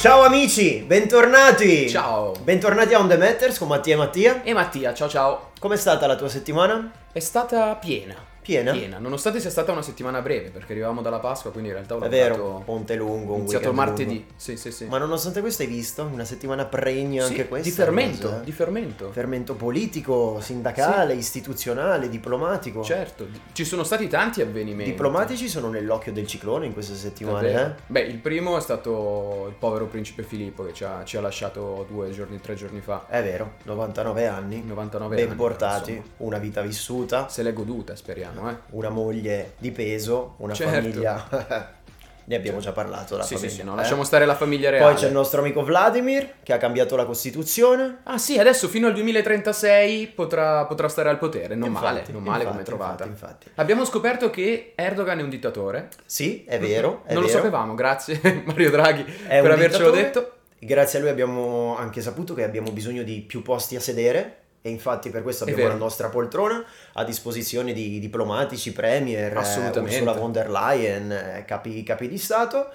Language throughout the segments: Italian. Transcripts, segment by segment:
Ciao amici, bentornati! Ciao. Bentornati a On The Matters con Mattia e Mattia. E Mattia, ciao ciao. Com'è stata la tua settimana? È stata piena. Piena? Piena, nonostante sia stata una settimana breve, perché arrivavamo dalla Pasqua, quindi in realtà ho È lavorato... vero, ponte lungo, un iniziato martedì. lungo. Sì, sì, sì. Ma nonostante questo hai visto? Una settimana pregna Sì, anche questa. Di fermento, cosa, eh? di fermento. Fermento politico, sindacale, istituzionale, diplomatico. Certo, ci sono stati tanti I avvenimenti. diplomatici sono nell'occhio del ciclone in queste settimane, eh? Beh, il primo è stato il povero principe Filippo che ci ha, ci ha lasciato due giorni, tre giorni fa. È vero, 99 anni. 99 ben anni, portati, insomma. una vita vissuta, Se l'è goduta, speriamo, eh. una moglie di peso, una Certo. famiglia. ne abbiamo già parlato. La Sì, famiglia, sì, sì, no, eh? lasciamo stare la famiglia reale. Poi c'è il nostro amico Vladimir che ha cambiato la Costituzione. Ah sì, adesso fino al 2036 potrà, potrà stare al potere, non Infatti, male, non male come infatti, trovata. Infatti, infatti. Abbiamo scoperto che Erdogan è un dittatore. Sì, è vero. È non vero. lo sapevamo, grazie Mario Draghi È per avercelo detto. Grazie a lui abbiamo anche saputo che abbiamo bisogno di più posti a sedere e infatti per questo abbiamo la nostra poltrona a disposizione di diplomatici, premier, eh. Ursula von der Leyen, eh, capi, capi di Stato.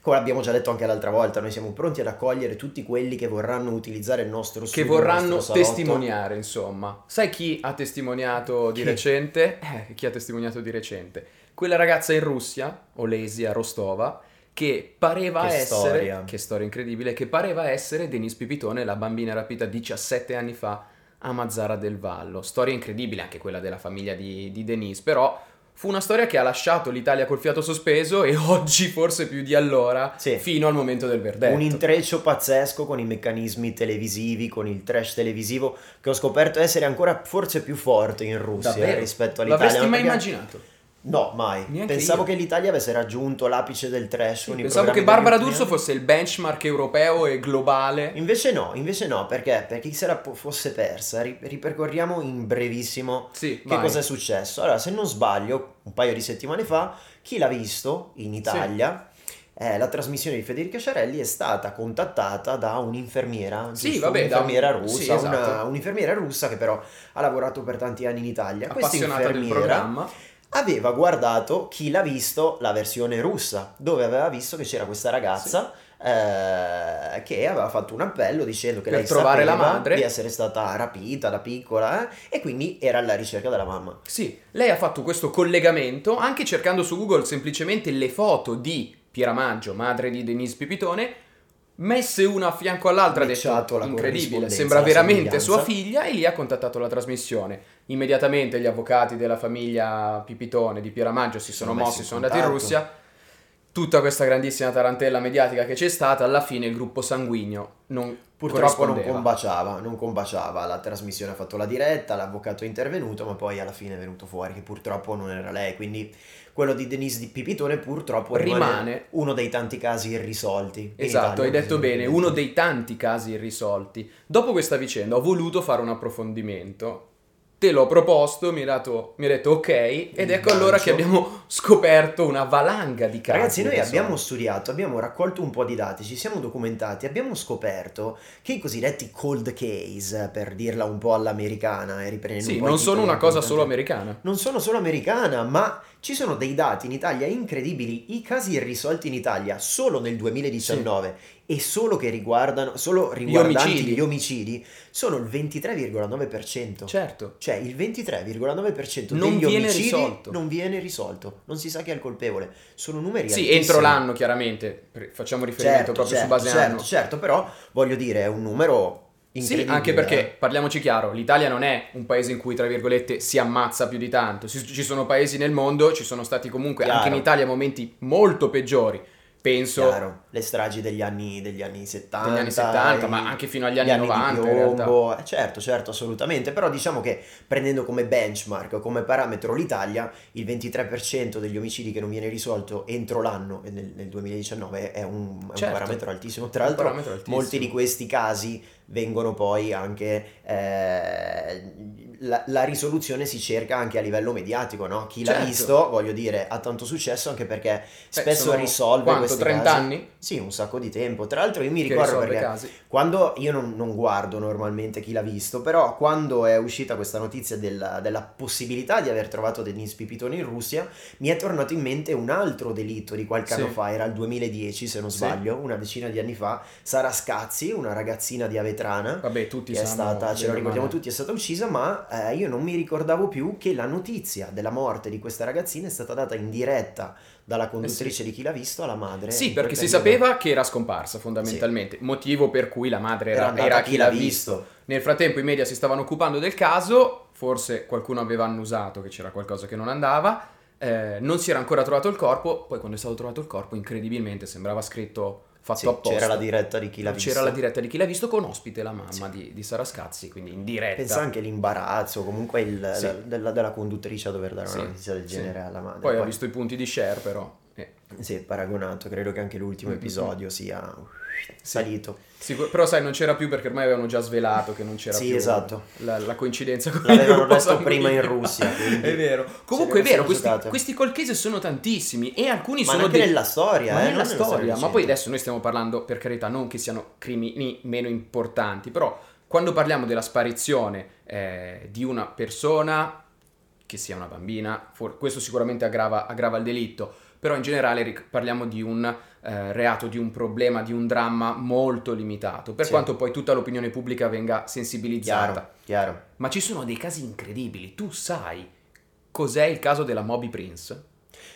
Come abbiamo già detto anche l'altra volta, noi siamo pronti ad accogliere tutti quelli che vorranno utilizzare il nostro Che studio, il vorranno testimoniare, insomma. Sai chi ha testimoniato di Chi? recente? Eh, chi ha testimoniato di recente? Quella ragazza in Russia, Olesia Rostova, che pareva Che essere... storia. Che storia incredibile, che pareva essere Denise Pipitone, la bambina rapita 17 anni fa a Mazzara del Vallo. Storia incredibile anche quella della famiglia di, di Denise, però fu una storia che ha lasciato l'Italia col fiato sospeso e oggi forse più di allora, Sì. fino al momento del verdetto. Un intreccio pazzesco con i meccanismi televisivi, con il trash televisivo che ho scoperto essere ancora forse più forte in Russia Davvero? rispetto all'Italia. L'avresti mai Perché- immaginato? No, mai. Neanche Pensavo io. che l'Italia avesse raggiunto l'apice del trash i Pensavo che Barbara D'Urso fosse il benchmark europeo e globale. Invece no, invece no, perché? Per chi se la po- fosse persa, ri- ripercorriamo in brevissimo Sì, che vai. cosa è successo. Allora, se non sbaglio, un paio di settimane fa, chi l'ha visto in Italia, eh, la trasmissione di Federica Ciarelli è stata contattata da un'infermiera, Sì, vabbè, da un- un'infermiera russa, sì, esatto. una- un'infermiera russa che però ha lavorato per tanti anni in Italia. Appassionata del programma. Aveva guardato chi l'ha visto la versione russa, dove aveva visto che c'era questa ragazza eh, che aveva fatto un appello dicendo che Per lei trovare la madre. di essere stata rapita da piccola eh, e quindi era alla ricerca della mamma. Sì, lei ha fatto questo collegamento anche cercando su Google semplicemente le foto di Piera Maggio, madre di Denise Pipitone, messe una a fianco all'altra, ha detto incredibile, sembra veramente somiglianza." sua figlia e lì ha contattato la trasmissione. Immediatamente gli avvocati della famiglia Pipitone di Piera Maggio si sono Sono mossi, sono andati in. Russia. Tutta questa grandissima tarantella mediatica che c'è stata, alla fine il gruppo sanguigno non Purtroppo non combaciava, non combaciava, la trasmissione ha fatto la diretta, l'avvocato è intervenuto, ma poi alla fine è venuto fuori che purtroppo non era lei, quindi quello di Denise di Pipitone purtroppo rimane, uno dei tanti casi irrisolti. Esatto, Italia, hai detto bene, uno dei tanti casi irrisolti. Dopo questa vicenda ho voluto fare un approfondimento. Te l'ho proposto, mi dato- mi hai detto ok, ed Il ecco allora gancio. che abbiamo scoperto una valanga di casi. Ragazzi, noi abbiamo studiato, abbiamo raccolto un po' di dati, ci siamo documentati, abbiamo scoperto che i cosiddetti cold case, per dirla un po' all'americana e riprendendo Sì, un po' i non sono una cosa solo americana. non sono solo americana, ma ci sono dei dati in Italia incredibili. I casi irrisolti in Italia solo nel 2019 e solo che riguardano, solo riguardanti omicidi. gli omicidi, sono il 23,9%. Certo. Cioè il 23,9% Non degli viene omicidi risolto. non viene risolto, non si sa chi è il colpevole. Sono numeri Sì, altissimi. entro l'anno chiaramente, facciamo riferimento Certo, proprio certo, su base certo, anno. certo, però voglio dire, è un numero Sì, anche perché, eh. parliamoci chiaro, l'Italia non è un paese in cui, tra virgolette, si ammazza più di tanto. Ci ci sono paesi nel mondo, ci sono stati comunque Chiaro. anche in Italia momenti molto peggiori. Penso Chiaro, le stragi degli anni, degli anni 70, degli anni 70, i- ma anche fino agli gli anni, di 90 in realtà. piombo, eh, certo, certo, assolutamente, però diciamo che prendendo come benchmark, come parametro l'Italia, il 23% degli omicidi che non viene risolto entro l'anno nel, nel 2019 è un, è un Certo. parametro altissimo. Tra Un l'altro parametro altissimo. molti di questi casi vengono poi anche eh, la, la risoluzione si cerca anche a livello mediatico, no? Chi l'ha Certo. visto, voglio dire, ha tanto successo anche perché spesso sono risolve quanto, questi 30 casi. anni? Sì, un sacco di tempo. Tra l'altro io mi Che ricordo perché casi. quando io non, non guardo normalmente chi l'ha visto, però quando è uscita questa notizia della, della possibilità di aver trovato Denis Pipitone in Russia, mi è tornato in mente un altro delitto di qualche Sì. anno fa, era il 2010 se non Sì. sbaglio, una decina di anni fa, Sara Scazzi, una ragazzina di Avetrana, Vabbè, tutti che è stata, ce lo ricordiamo male. tutti, è stata uccisa, ma eh, io non mi ricordavo più che la notizia della morte di questa ragazzina è stata data in diretta dalla conduttrice di chi l'ha visto alla madre. Eh Sì, perché si sapeva che era scomparsa fondamentalmente, motivo per cui la madre Era era, era a chi l'ha visto. Nel frattempo i media si stavano occupando del caso, forse qualcuno aveva annusato che c'era qualcosa che non andava, eh, non si era ancora trovato il corpo, poi quando è stato trovato il corpo incredibilmente sembrava scritto fatto Sì, apposta. c'era la diretta di chi l'ha visto. C'era la diretta di chi l'ha visto con ospite la mamma di, di Sara Scazzi, quindi in diretta. Pensa anche l'imbarazzo, comunque il- Sì. la- della, della conduttrice a dover dare Sì, una notizia del sì. genere alla madre. Poi ho visto i punti di share però. Eh. Sì, paragonato, credo che anche l'ultimo Mm-mm. episodio sia salito. Sicur- però sai, non c'era più perché ormai avevano già svelato che non c'era Sì, più esatto. la, la coincidenza con L'avevano detto prima in. Russia, è vero. Comunque è vero, questi, questi cold case sono tantissimi e alcuni Ma sono anche dei- nella storia, ma eh, nella storia, ma poi adesso noi stiamo parlando, per carità, non che siano crimini meno importanti, però quando parliamo della sparizione eh, di una persona, che sia una bambina, for- questo sicuramente aggrava, aggrava il delitto, però in generale ric- parliamo di un eh, reato, di un problema, di un dramma molto limitato, per Sì. quanto poi tutta l'opinione pubblica venga sensibilizzata. Chiaro, chiaro. Ma ci sono dei casi incredibili, tu sai cos'è il caso della Moby Prince?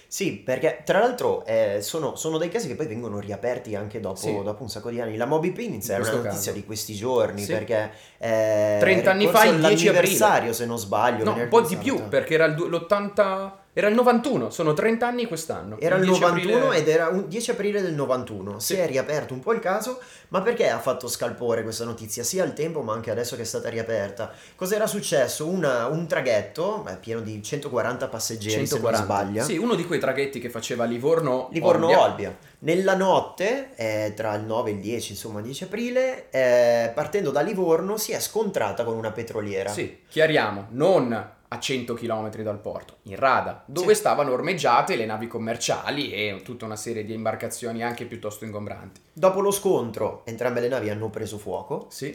Sì, perché tra l'altro eh, sono, sono dei casi che poi vengono riaperti anche dopo, Sì. dopo un sacco di anni. La Moby Prince In è una notizia caso. di questi giorni Sì. perché eh, 30 anni fa, il 10 aprile. se non sbaglio. No, un po' di più, perché era il du- l'80... Era il 91, sono 30 anni quest'anno. Era il 10 91 aprile- ed era un 10 aprile del 91. Si Sì. è riaperto un po' il caso, ma perché ha fatto scalpore questa notizia? Sia al tempo, ma anche adesso che è stata riaperta. Cos'era successo? Una- un traghetto pieno di 140 passeggeri, se non 140. sbaglio. Sì, uno di quei traghetti che faceva Livorno Livorno Olbia. Olbia. Nella notte, eh, tra il 9 e il 10, insomma 10 aprile, eh, partendo da Livorno si è scontrata con una petroliera. Sì, chiariamo, non a 100 km dal porto, in Rada, dove Sì. stavano ormeggiate le navi commerciali e tutta una serie di imbarcazioni anche piuttosto ingombranti. Dopo lo scontro, entrambe le navi hanno preso fuoco. Sì.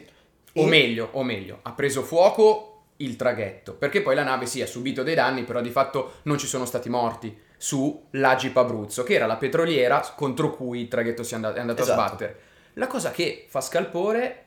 E- O meglio, o meglio, ha preso fuoco il traghetto, perché poi la nave sì ha subito dei danni, però di fatto non ci sono stati morti su l'Agip Abruzzo, che era la petroliera contro cui il traghetto si è andato, è andato Esatto. a sbattere. La cosa che fa scalpore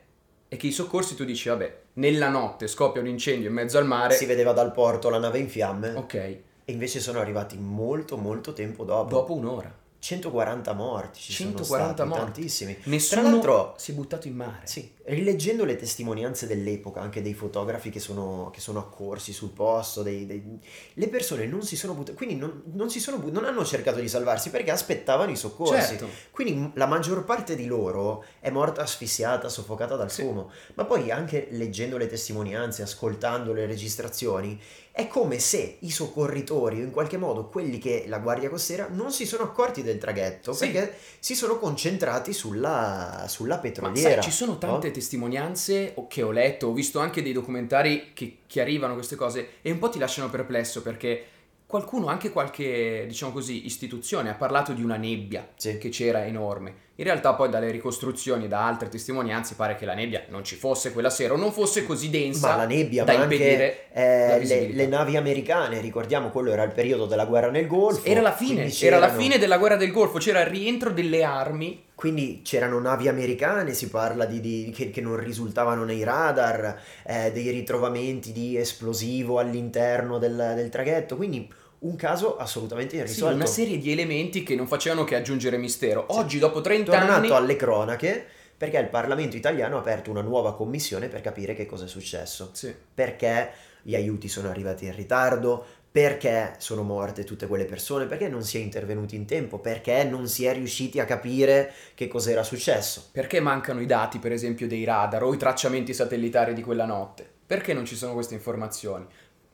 è che i soccorsi tu dici, vabbè, nella notte scoppia un incendio in mezzo al mare, Si vedeva dal porto la nave in fiamme. ok, E invece sono arrivati molto, molto tempo dopo. dopo un'ora. 140 morti ci 140 sono stati, morti. tantissimi. Nessuno Tra l'altro, si è buttato in mare. sì, rileggendo le testimonianze dell'epoca, anche dei fotografi che sono, che sono accorsi sul posto, dei- dei- le persone non si sono buttate, quindi non, non si sono but- non hanno cercato di salvarsi perché aspettavano i soccorsi. Certo. Quindi la maggior parte di loro è morta asfissiata, soffocata dal Sì. fumo. Ma poi anche leggendo le testimonianze, ascoltando le registrazioni, è come se i soccorritori o in qualche modo quelli che la Guardia Costiera non si sono accorti del traghetto Sì. perché si sono concentrati sulla, sulla petroliera. sai, ci sono tante no? testimonianze che ho letto, ho visto anche dei documentari che chiarivano queste cose e un po' ti lasciano perplesso perché qualcuno, anche qualche, diciamo così, istituzione ha parlato di una nebbia Sì. che c'era enorme. In realtà poi dalle ricostruzioni da altre testimonianze pare che la nebbia non ci fosse quella sera o non fosse così densa Ma la nebbia, da ma impedire anche eh, le, le navi americane, ricordiamo quello era il periodo della guerra nel Golfo. Era la fine, era la fine della guerra del Golfo, c'era il rientro delle armi Quindi c'erano navi americane, si parla di, di- che, che non risultavano nei radar, eh, dei ritrovamenti di esplosivo all'interno del, del traghetto, quindi un caso assolutamente Sì, irrisolto. una serie di elementi che non facevano che aggiungere mistero. Oggi, dopo 30 Tornato anni, alle cronache, perché il Parlamento italiano ha aperto una nuova commissione per capire che cosa è successo, Sì. perché gli aiuti sono arrivati in ritardo, perché sono morte tutte quelle persone, perché non si è intervenuti in tempo, perché non si è riusciti a capire che cos'era successo. Perché mancano i dati, per esempio, dei radar o i tracciamenti satellitari di quella notte? Perché non ci sono queste informazioni?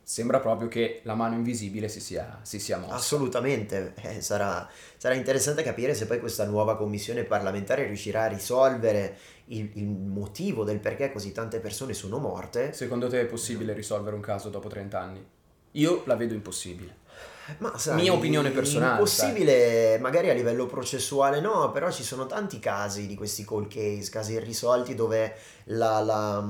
Sembra proprio che la mano invisibile si sia, si sia mossa. Assolutamente, eh, sarà, sarà interessante capire se poi questa nuova commissione parlamentare riuscirà a risolvere il, il motivo del perché così tante persone sono morte. Secondo te è possibile risolvere un caso dopo 30 anni? Io la vedo impossibile. Ma sai, Mia opinione personale, Impossibile, magari a livello processuale no, però ci sono tanti casi di questi cold case, casi irrisolti dove la, la,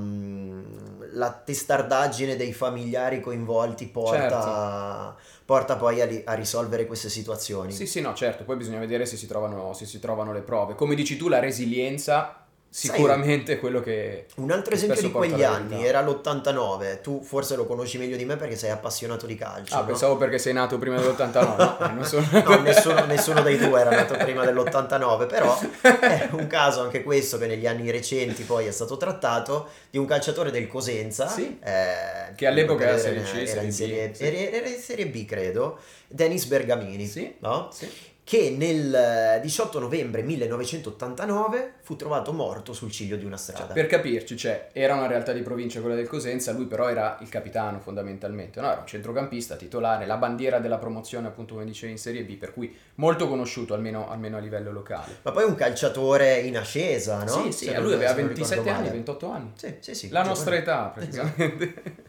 la testardaggine dei familiari coinvolti porta, porta poi a, li- a risolvere queste situazioni. Sì, sì, no, certo, poi bisogna vedere se si trovano, se si trovano le prove. Come dici tu, la resilienza sicuramente è quello che... Un altro esempio di quegli anni era l'89, tu forse lo conosci meglio di me perché sei appassionato di calcio. Ah, no? pensavo perché sei nato prima dell'89, no? eh, sono... No, nessuno, nessuno dei due era nato prima dell'89, però è un caso anche questo che negli anni recenti poi è stato trattato di un calciatore del Cosenza Sì. eh, Che all'epoca era era, Serie C, era in Serie sì. era- in Serie B credo, Dennis Bergamini, Sì. no? Sì. Che nel eh, 18 novembre 1989 fu trovato morto sul ciglio di una strada. Per capirci, cioè, era una realtà di provincia quella del Cosenza, lui però era il capitano fondamentalmente, no? Era un centrocampista titolare, la bandiera della promozione appunto come dicevi in Serie B, per cui molto conosciuto almeno, almeno a livello locale. Ma poi un calciatore in ascesa, no? Sì, sì, lui aveva se non 27 ricordo anni, male. 28 anni. Sì, sì, sì. La nostra età praticamente.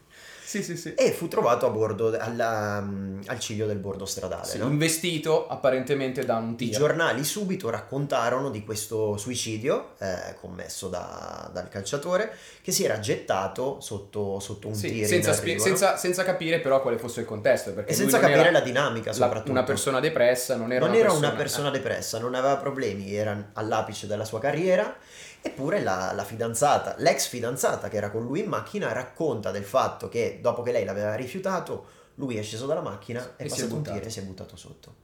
sì, sì, sì. E fu trovato a bordo, alla- al ciglio del bordo stradale, Sì, no? investito apparentemente da un I tiro. giornali subito raccontarono di questo suicidio eh, commesso da- dal calciatore che si era gettato sotto, sotto un Sì, tiro senza, arrivo, senza- senza capire però quale fosse il contesto. E senza capire la dinamica la- soprattutto. una persona depressa, non era, non una, era persona, una persona depressa, non aveva problemi, era all'apice della sua carriera. Eppure la, la fidanzata, l'ex fidanzata che era con lui in macchina, racconta del fatto che dopo che lei l'aveva rifiutato, lui è sceso dalla macchina, è E si è passato un buttato. tiro e si è buttato sotto.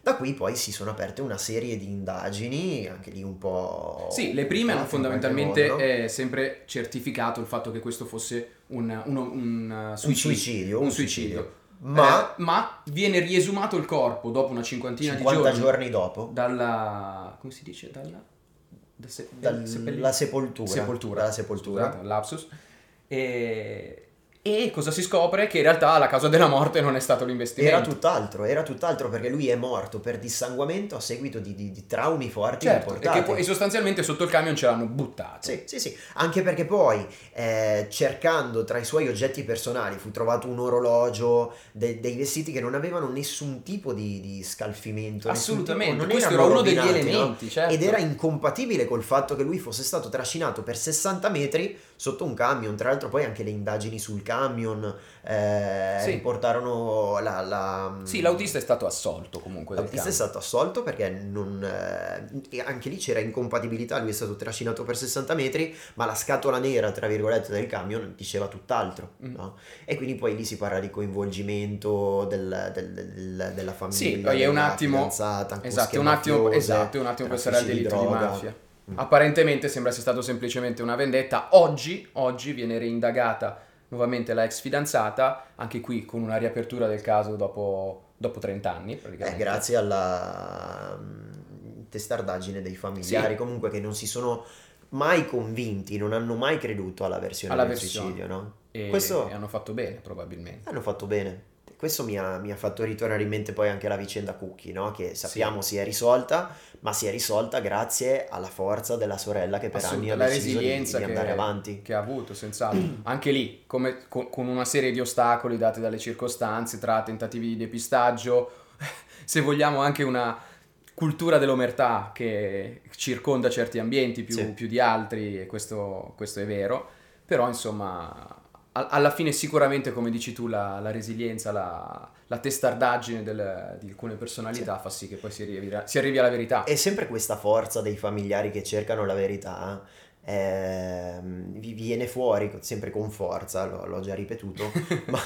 Da qui poi si sono aperte una serie di indagini, anche lì un po'... Sì, le prime hanno fondamentalmente modo, no? eh, sempre certificato il fatto che questo fosse un, uno- un, uh, un suicidio. suicidio. un suicidio. Ma Eh, ma viene riesumato il corpo dopo una cinquantina 50 di giorni, giorni dopo, dalla... come si dice? Dalla... da se- dalla seppelli- sepoltura. sepoltura. Dalla sepoltura. Scusate, lapsus. E... e cosa si scopre? Che in realtà la causa della morte non è stato l'investimento. Era tutt'altro, era tutt'altro perché lui è morto per dissanguamento a seguito di, di- di traumi forti Certo, e, che e sostanzialmente sotto il camion ce l'hanno buttato. Sì, sì, sì, anche perché poi eh, cercando tra i suoi oggetti personali fu trovato un orologio, de- dei vestiti che non avevano nessun tipo di, di scalfimento. Assolutamente, tipo- non questo era uno degli rovinati, no? elementi, certo. Ed era incompatibile col fatto che lui fosse stato trascinato per 60 metri sotto un camion. Tra l'altro poi anche le indagini sul camion eh, Sì. riportarono la... la- Sì, l'autista è stato assolto comunque L'autista è camion. stato assolto perché non, eh, anche lì c'era incompatibilità, lui è stato trascinato per 60 metri, ma la scatola nera, tra virgolette, del camion diceva tutt'altro. Mm. no? E quindi poi lì si parla di coinvolgimento del- del- del- della famiglia. Sì, poi è un attimo- Esatto, un attimo, mafiosa, esatto, un attimo questo era il delitto di, droga. mafia. Mm. Apparentemente sembra sia stato semplicemente una vendetta. Oggi, oggi viene reindagata nuovamente la ex fidanzata, anche qui con una riapertura del caso dopo, dopo 30 anni. Eh, grazie alla mm, testardaggine dei familiari, Sì. comunque che non si sono mai convinti, non hanno mai creduto alla versione Alla del versione. suicidio, no? E, Questo- e hanno fatto bene, probabilmente. Hanno fatto bene. Questo mi ha, mi ha fatto ritornare in mente poi anche la vicenda Cookie, no? che sappiamo si è risolta, ma si è risolta grazie alla forza della sorella che per anni ha la deciso di, resilienza di che, andare avanti. che ha avuto, senz'altro. Anche lì, come con, con una serie di ostacoli dati dalle circostanze, tra tentativi di depistaggio, se vogliamo anche una cultura dell'omertà che circonda certi ambienti più, Sì. più di altri, e questo, questo è vero, però insomma... Alla fine sicuramente, come dici tu, la, la resilienza, la, la testardaggine del- di alcune personalità fa sì che poi si arrivi, si arrivi alla verità. È sempre questa forza dei familiari che cercano la verità, ehm, vi viene fuori sempre con forza, l'ho, l'ho già ripetuto, ma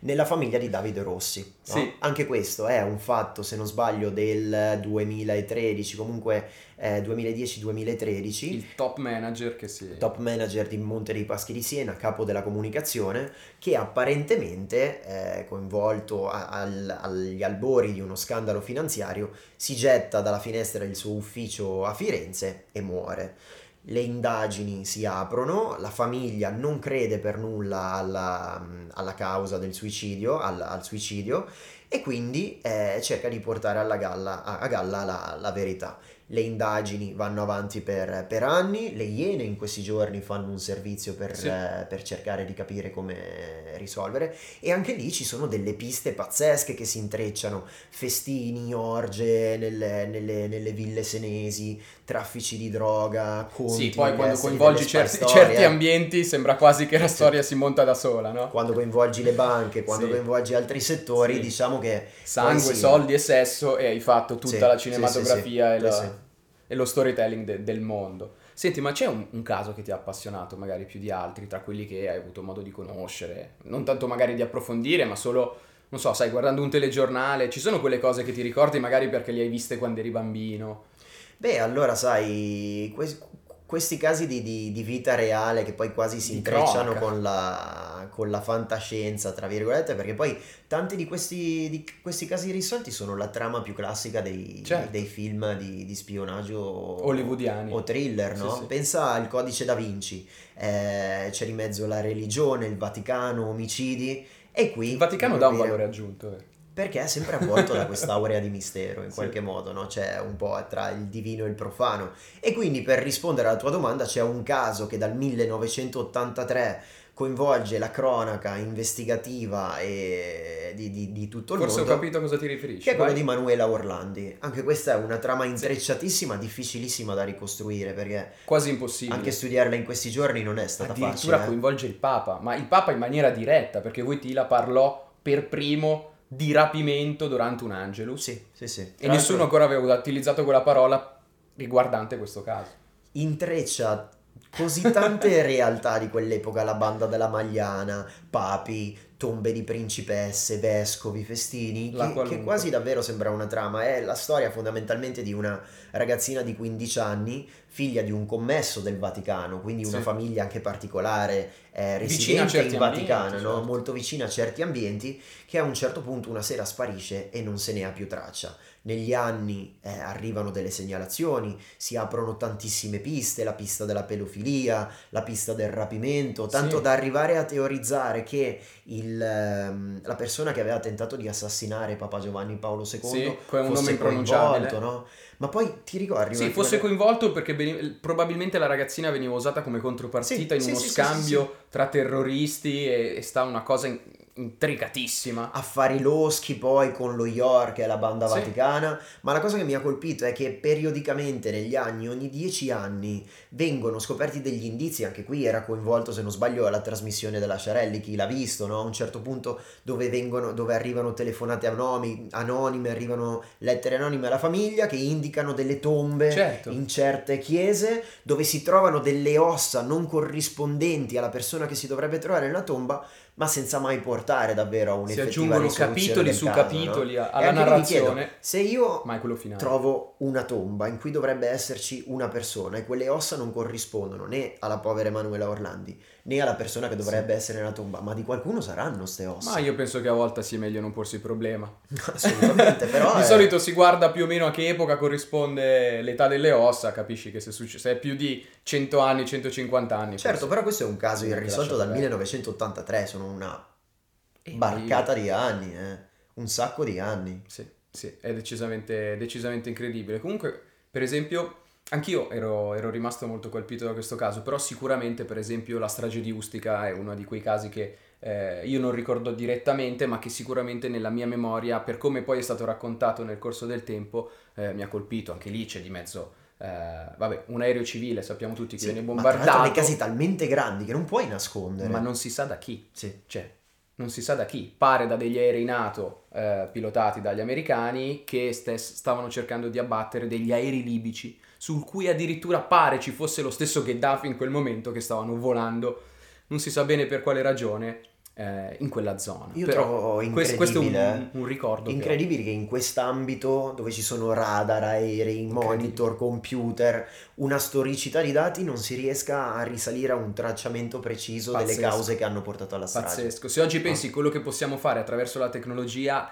nella famiglia di Davide Rossi. no? Sì. Anche questo è un fatto, se non sbaglio, del 2013, comunque eh, 2010-2013. Il top manager che si... top manager di Monte dei Paschi di Siena, capo della comunicazione, che apparentemente, eh, coinvolto a- al- agli albori di uno scandalo finanziario, si getta dalla finestra del suo ufficio a Firenze e muore. Le indagini si aprono, la famiglia non crede per nulla alla, alla causa del suicidio, al, al suicidio, e quindi eh, cerca di portare alla galla, a, a galla la, la verità le indagini vanno avanti per, per, anni, le Iene in questi giorni fanno un servizio per, sì. eh, per, cercare di capire come risolvere e anche lì ci sono delle piste pazzesche che si intrecciano, festini, orge nelle, nelle, nelle ville senesi, traffici di droga, conti, Sì, poi quando coinvolgi certi, certi, ambienti sembra quasi che la storia si monta da sola, no? Quando coinvolgi le banche, quando sì. coinvolgi altri settori, diciamo che... Sangue, soldi e sesso e hai fatto tutta la cinematografia e la e lo storytelling de- del mondo. Senti, ma c'è un, un, caso che ti ha appassionato magari più di altri, tra quelli che hai avuto modo di conoscere? Non tanto magari di approfondire, ma solo, non so, sai, guardando un telegiornale, ci sono quelle cose che ti ricordi magari perché le hai viste quando eri bambino? Beh, allora sai, que- questi casi di, di, di, vita reale che poi quasi si intrecciano con la, con la, fantascienza, tra virgolette, perché poi tanti di questi, di questi casi risolti sono la trama più classica dei, certo. dei film di, spionaggio hollywoodiani o thriller, no? Sì, sì. Pensa al codice da Vinci, eh, c'è di mezzo la religione, il Vaticano, omicidi. E qui il Vaticano dà un valore aggiunto. Eh perché è sempre avvolto da quest'aurea di mistero in qualche sì. modo, no? c'è un po' tra il divino e il profano. E quindi per rispondere alla tua domanda c'è un caso che dal 1983 coinvolge la cronaca investigativa e di, di, di tutto il Forse mondo. Forse ho capito a cosa ti riferisci. Che è quello di Manuela Orlandi. Anche questa è una trama intrecciatissima, sì. difficilissima da ricostruire perché... Quasi impossibile. Anche studiarla in questi giorni non è stata Addirittura facile. Addirittura eh. coinvolge il Papa, ma il Papa in maniera diretta, perché Wojtyla parlò per primo di rapimento durante un Angelus. Sì, sì, sì. E nessuno ancora aveva utilizzato quella parola riguardante questo caso. Intreccia così tante realtà di quell'epoca, la banda della Magliana, papi, tombe di principesse, vescovi, festini, che, che, quasi davvero sembra una trama. È la storia fondamentalmente di una ragazzina di 15 anni, figlia di un commesso del Vaticano, quindi una sì. famiglia anche particolare, eh, residente in Vaticano, ambienti, no? certo. molto vicina a certi ambienti, che a un certo punto una sera sparisce e non se ne ha più traccia negli anni eh, arrivano delle segnalazioni, si aprono tantissime piste, la pista della pedofilia, la pista del rapimento, tanto sì. da arrivare a teorizzare che il, ehm, la persona che aveva tentato di assassinare Papa Giovanni Paolo II sì, fosse coinvolto, no? Ma poi ti ricordi? Sì, fosse coinvolto perché ben... probabilmente la ragazzina veniva usata come contropartita sì, in uno scambio tra terroristi e, e sta una cosa in intricatissima. Affari loschi poi con lo York e la banda sì. vaticana, ma la cosa che mi ha colpito è che periodicamente negli anni, ogni dieci anni, vengono scoperti degli indizi, anche qui era coinvolto se non sbaglio alla trasmissione della Sciarelli, chi l'ha visto, no? a un certo punto dove, vengono, dove arrivano telefonate anonime, anonime, arrivano lettere anonime alla famiglia che indicano delle tombe certo. in certe chiese dove si trovano delle ossa non corrispondenti alla persona che si dovrebbe trovare nella tomba ma senza mai portare davvero a un'effettiva Si aggiungono capitoli su caso, capitoli no? alla narrazione. Chiedo, se io trovo una tomba in cui dovrebbe esserci una persona e quelle ossa non corrispondono né alla povera Emanuela Orlandi né alla persona che dovrebbe sì. essere nella tomba, ma di qualcuno saranno queste ossa. Ma io penso che a volte sia meglio non porsi il problema. Assolutamente, però... di è... solito si guarda più o meno a che epoca corrisponde l'età delle ossa, capisci che se, succe- se è più di 100 anni, 150 anni... Certo, però questo è un caso irrisolto dal 1983, sono una barcata di anni, eh. un sacco di anni. Sì, sì, è decisamente, decisamente incredibile. Comunque, per esempio Anch'io ero, ero, rimasto molto colpito da questo caso, però sicuramente per esempio la strage di Ustica è uno di quei casi che eh, io non ricordo direttamente, ma che sicuramente nella mia memoria, per come poi è stato raccontato nel corso del tempo, eh, mi ha colpito. Anche lì c'è di mezzo, eh, vabbè, un aereo civile, sappiamo tutti che sì, viene bombardato. Ma tra casi talmente grandi che non puoi nascondere. Ma non si sa da chi. Sì. Cioè, non si sa da chi, pare da degli aerei NATO eh, pilotati dagli americani che stes- stavano cercando di abbattere degli aerei libici sul cui addirittura pare ci fosse lo stesso Gheddafi in quel momento che stavano volando, non si sa bene per quale ragione, eh, in quella zona. Io Però trovo incredibile, questo, è un, un, ricordo. Incredibile che, che in quest'ambito dove ci sono radar, aerei, monitor, computer, una storicità di dati non si riesca a risalire a un tracciamento preciso Pazzesco. delle cause che hanno portato alla strage. Pazzesco. Se oggi pensi a quello che possiamo fare attraverso la tecnologia,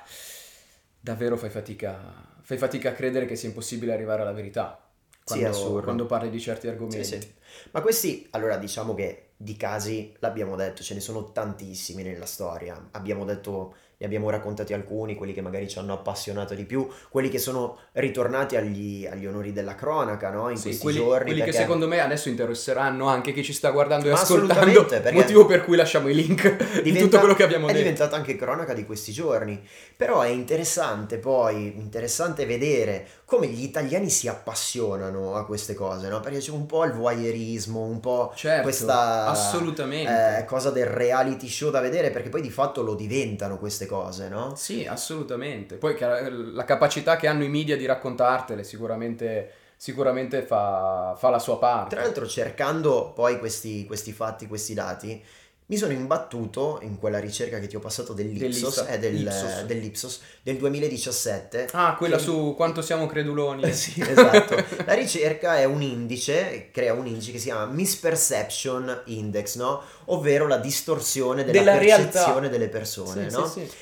davvero fai fatica, fai fatica a credere che sia impossibile arrivare alla verità quando, sì, quando parli di certi argomenti. Sì, sì. Ma questi, allora diciamo che di casi, l'abbiamo detto, ce ne sono tantissimi nella storia. Abbiamo detto ne abbiamo raccontati alcuni, quelli che magari ci hanno appassionato di più, quelli che sono ritornati agli, agli onori della cronaca, no? In Sì, questi quelli, giorni. quelli che perché- secondo me adesso interesseranno anche chi ci sta guardando e Ma ascoltando, motivo per cui lasciamo i link di tutto quello che abbiamo è detto. diventata anche cronaca di questi giorni. Però è interessante poi, interessante vedere come gli italiani si appassionano a queste cose, no? Perché c'è un po' il voyeurismo, un po' Certo, questa assolutamente. eh, cosa del reality show da vedere, perché poi di fatto lo diventano queste cose, no? Sì, assolutamente. Poi che- la capacità che hanno i media di raccontartele sicuramente, sicuramente fa, fa la sua parte. Tra l'altro, cercando poi questi, questi fatti, questi dati, mi sono imbattuto in quella ricerca che ti ho passato dell'Ipsos, eh, del, Ipsos. dell'Ipsos del 2017. Ah, quella che- su quanto siamo creduloni. Eh sì, esatto. La ricerca è un indice, crea un indice che si chiama Misperception Index, no? Ovvero la distorsione della, Della realtà. percezione delle persone, Sì, no? sì, sì.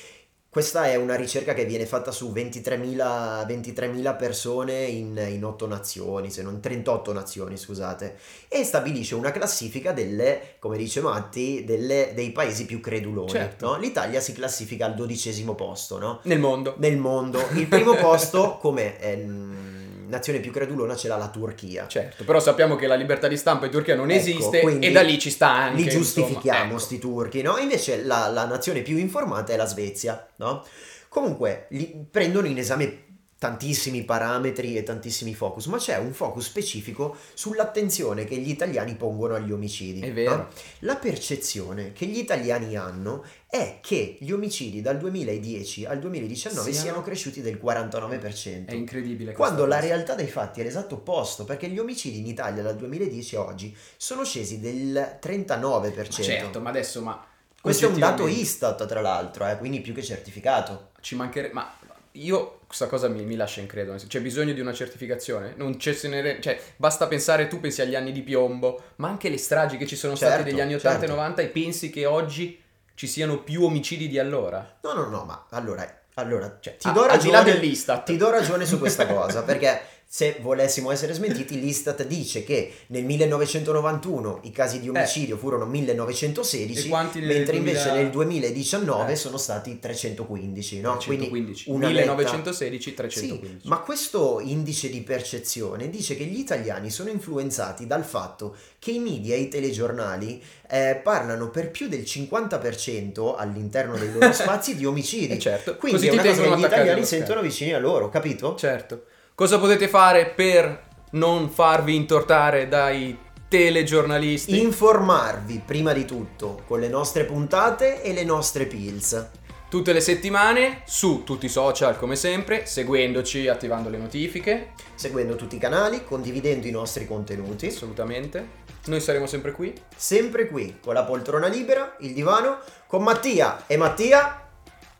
Questa è una ricerca che viene fatta su 23.000, 23.000 persone in, in 8 nazioni, se non 38 nazioni, scusate, e stabilisce una classifica delle, come dice Matti, delle- dei paesi più creduloni. Certo. no? L'Italia si classifica al dodicesimo posto, no? Nel mondo. nel mondo. Il primo posto, come ehm, nazione più credulona, ce l'ha la Turchia. Certo, però sappiamo che la libertà di stampa in Turchia non Ecco, esiste e da lì ci sta anche. Li giustifichiamo, insomma, sti turchi, no? Invece la, la nazione più informata è la Svezia, no? Comunque, li prendono in esame tantissimi parametri e tantissimi focus, ma c'è un focus specifico sull'attenzione che gli italiani pongono agli omicidi. È vero. no? La percezione che gli italiani hanno è che gli omicidi dal 2010 al 2019 Siano- siano cresciuti del 49%. È incredibile. Quando questa la cosa. realtà dei fatti è l'esatto opposto, perché gli omicidi in Italia dal 2010 a oggi sono scesi del 39%. Ma certo, ma adesso, ma... Questo è un dato Istat, tra l'altro, eh, quindi più che certificato. Ci mancherebbe... Ma io questa cosa mi, mi lascia incredulo. C'è bisogno di una certificazione? Non c'è se ne Cioè, basta pensare, tu pensi agli anni di piombo, ma anche le stragi che ci sono state Certo, negli anni 80 certo. e 90 e pensi che oggi ci siano più omicidi di allora? No, no, no, ma allora, allora Cioè, ti, a- do al di là ragione, dell'Istat. ti do ragione su questa cosa, perché se volessimo essere smentiti, l'Istat dice che nel 1991 i casi di omicidio furono 1916, Eh. Quanti nel mentre 2000? invece nel 2019 Eh. sono stati 315, no? Quindi 315. una 1916, Sì, 315. ma questo indice di percezione dice che gli italiani sono influenzati dal fatto che i media e i telegiornali eh, parlano per più del 50% all'interno dei loro spazi di omicidi. Eh, certo. Quindi Così è una cosa che gli italiani sentono vicini a loro, capito? Certo. Cosa potete fare per non farvi intortare dai telegiornalisti? Informarvi prima di tutto con le nostre puntate e le nostre pills. Tutte le settimane su tutti i social come sempre, seguendoci, attivando le notifiche, Seguendo tutti i canali, condividendo i nostri contenuti. assolutamente. Noi saremo sempre qui. Sempre qui, con la poltrona libera, il divano, con Mattia e Mattia.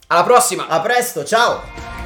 Alla prossima! A presto, ciao!